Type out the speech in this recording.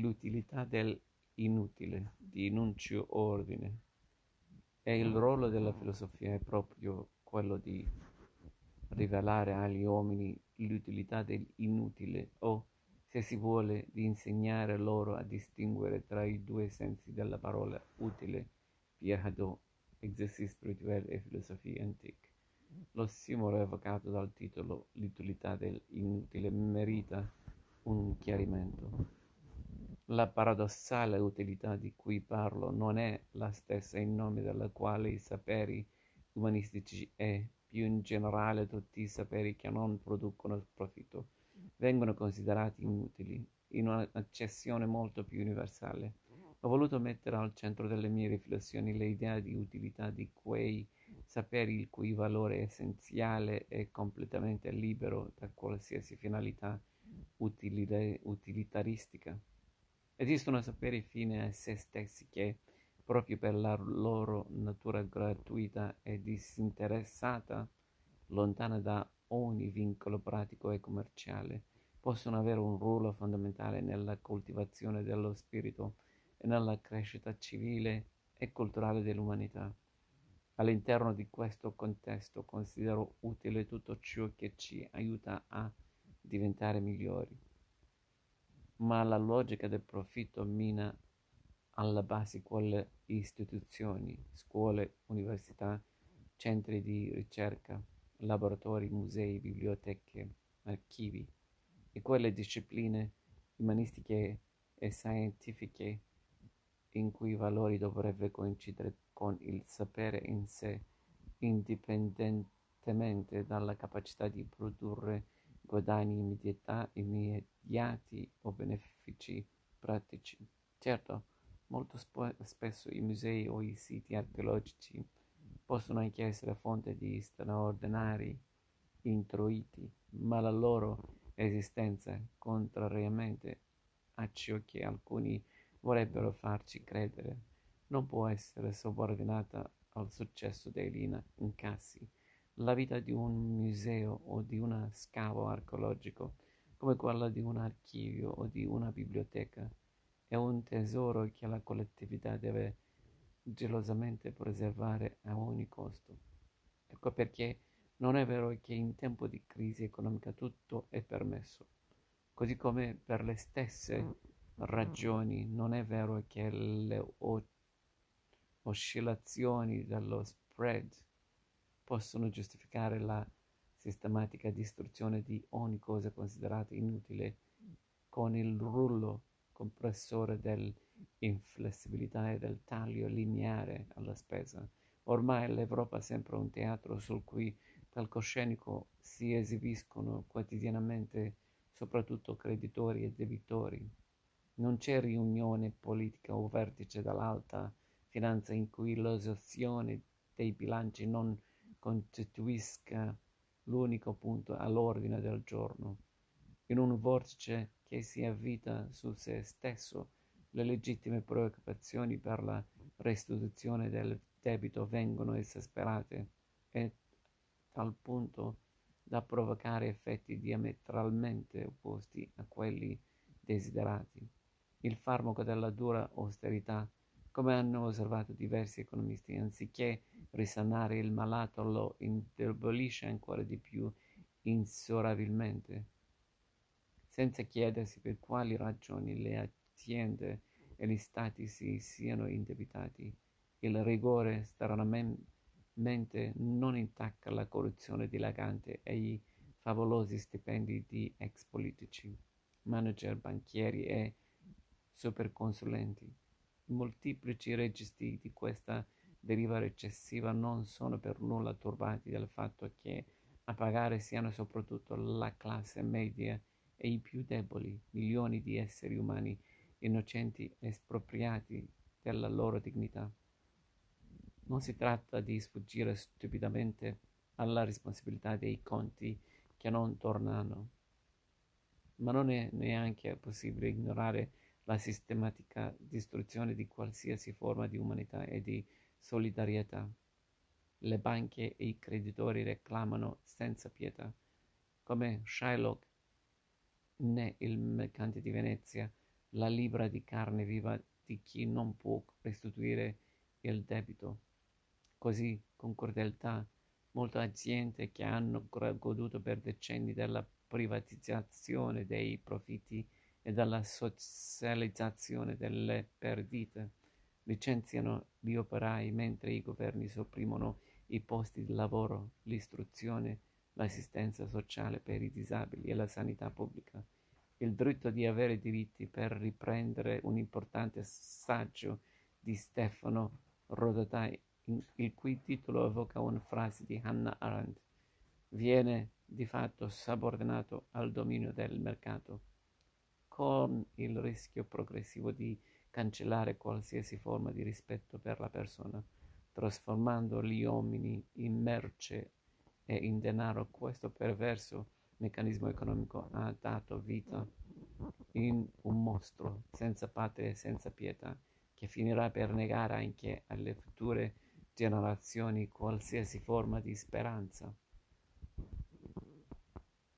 l'utilità dell'inutile di Nunzio Ordine. E il ruolo della filosofia è proprio quello di rivelare agli uomini l'utilità dell'inutile o, se si vuole, di insegnare loro a distinguere tra i due sensi della parola utile, Pierre Hadot, exercice spirituel e philosophie antique. Lo simolo evocato dal titolo L'utilità dell'inutile merita un chiarimento. La paradossale utilità di cui parlo non è la stessa in nome della quale i saperi umanistici e, più in generale, tutti i saperi che non producono profitto vengono considerati inutili, in un'accezione molto più universale. Ho voluto mettere al centro delle mie riflessioni l'idea di utilità di quei saperi il cui valore essenziale è completamente libero da qualsiasi finalità utilitaristica. Esistono saperi fini a se stessi che, proprio per la loro natura gratuita e disinteressata, lontana da ogni vincolo pratico e commerciale, possono avere un ruolo fondamentale nella coltivazione dello spirito e nella crescita civile e culturale dell'umanità. All'interno di questo contesto considero utile tutto ciò che ci aiuta a diventare migliori ma la logica del profitto mina alla base quelle istituzioni, scuole, università, centri di ricerca, laboratori, musei, biblioteche, archivi. E quelle discipline umanistiche e scientifiche in cui i valori dovrebbero coincidere con il sapere in sé, indipendentemente dalla capacità di produrre guadagni immediata, immediati o benefici pratici. Certo, molto sp- spesso i musei o i siti archeologici possono anche essere fonte di straordinari introiti, ma la loro esistenza, contrariamente a ciò che alcuni vorrebbero farci credere, non può essere subordinata al successo degli incassi la vita di un museo o di uno scavo archeologico, come quella di un archivio o di una biblioteca, è un tesoro che la collettività deve gelosamente preservare a ogni costo. Ecco perché non è vero che in tempo di crisi economica tutto è permesso, così come per le stesse ragioni non è vero che le oscillazioni dello spread possono giustificare la sistematica distruzione di ogni cosa considerata inutile con il rullo compressore dell'inflessibilità e del taglio lineare alla spesa. Ormai l'Europa è sempre un teatro sul cui palcoscenico si esibiscono quotidianamente soprattutto creditori e debitori. Non c'è riunione politica o vertice dell'alta finanza in cui l'esauzione dei bilanci non costituisca l'unico punto all'ordine del giorno. In un vortice che si avvita su se stesso, le legittime preoccupazioni per la restituzione del debito vengono esasperate e tal punto da provocare effetti diametralmente opposti a quelli desiderati. Il farmaco della dura austerità come hanno osservato diversi economisti, anziché risanare il malato lo indebolisce ancora di più insorabilmente, senza chiedersi per quali ragioni le aziende e gli stati si siano indebitati. Il rigore stranamente non intacca la corruzione dilagante e i favolosi stipendi di ex politici, manager, banchieri e superconsulenti molteplici registri di questa deriva recessiva non sono per nulla turbati dal fatto che a pagare siano soprattutto la classe media e i più deboli, milioni di esseri umani innocenti espropriati della loro dignità. Non si tratta di sfuggire stupidamente alla responsabilità dei conti che non tornano, ma non è neanche possibile ignorare la sistematica distruzione di qualsiasi forma di umanità e di solidarietà. Le banche e i creditori reclamano senza pietà, come Shylock né il mercante di Venezia la libra di carne viva di chi non può restituire il debito. Così, con crudeltà, molte aziende che hanno goduto per decenni della privatizzazione dei profitti e dalla socializzazione delle perdite. Licenziano gli operai mentre i governi sopprimono i posti di lavoro, l'istruzione, l'assistenza sociale per i disabili e la sanità pubblica. Il diritto di avere diritti per riprendere un importante saggio di Stefano Rodotà, il cui titolo evoca una frase di Hannah Arendt, viene di fatto subordinato al dominio del mercato, con il rischio progressivo di cancellare qualsiasi forma di rispetto per la persona trasformando gli uomini in merce e in denaro. Questo perverso meccanismo economico ha dato vita in un mostro senza patria e senza pietà che finirà per negare anche alle future generazioni qualsiasi forma di speranza.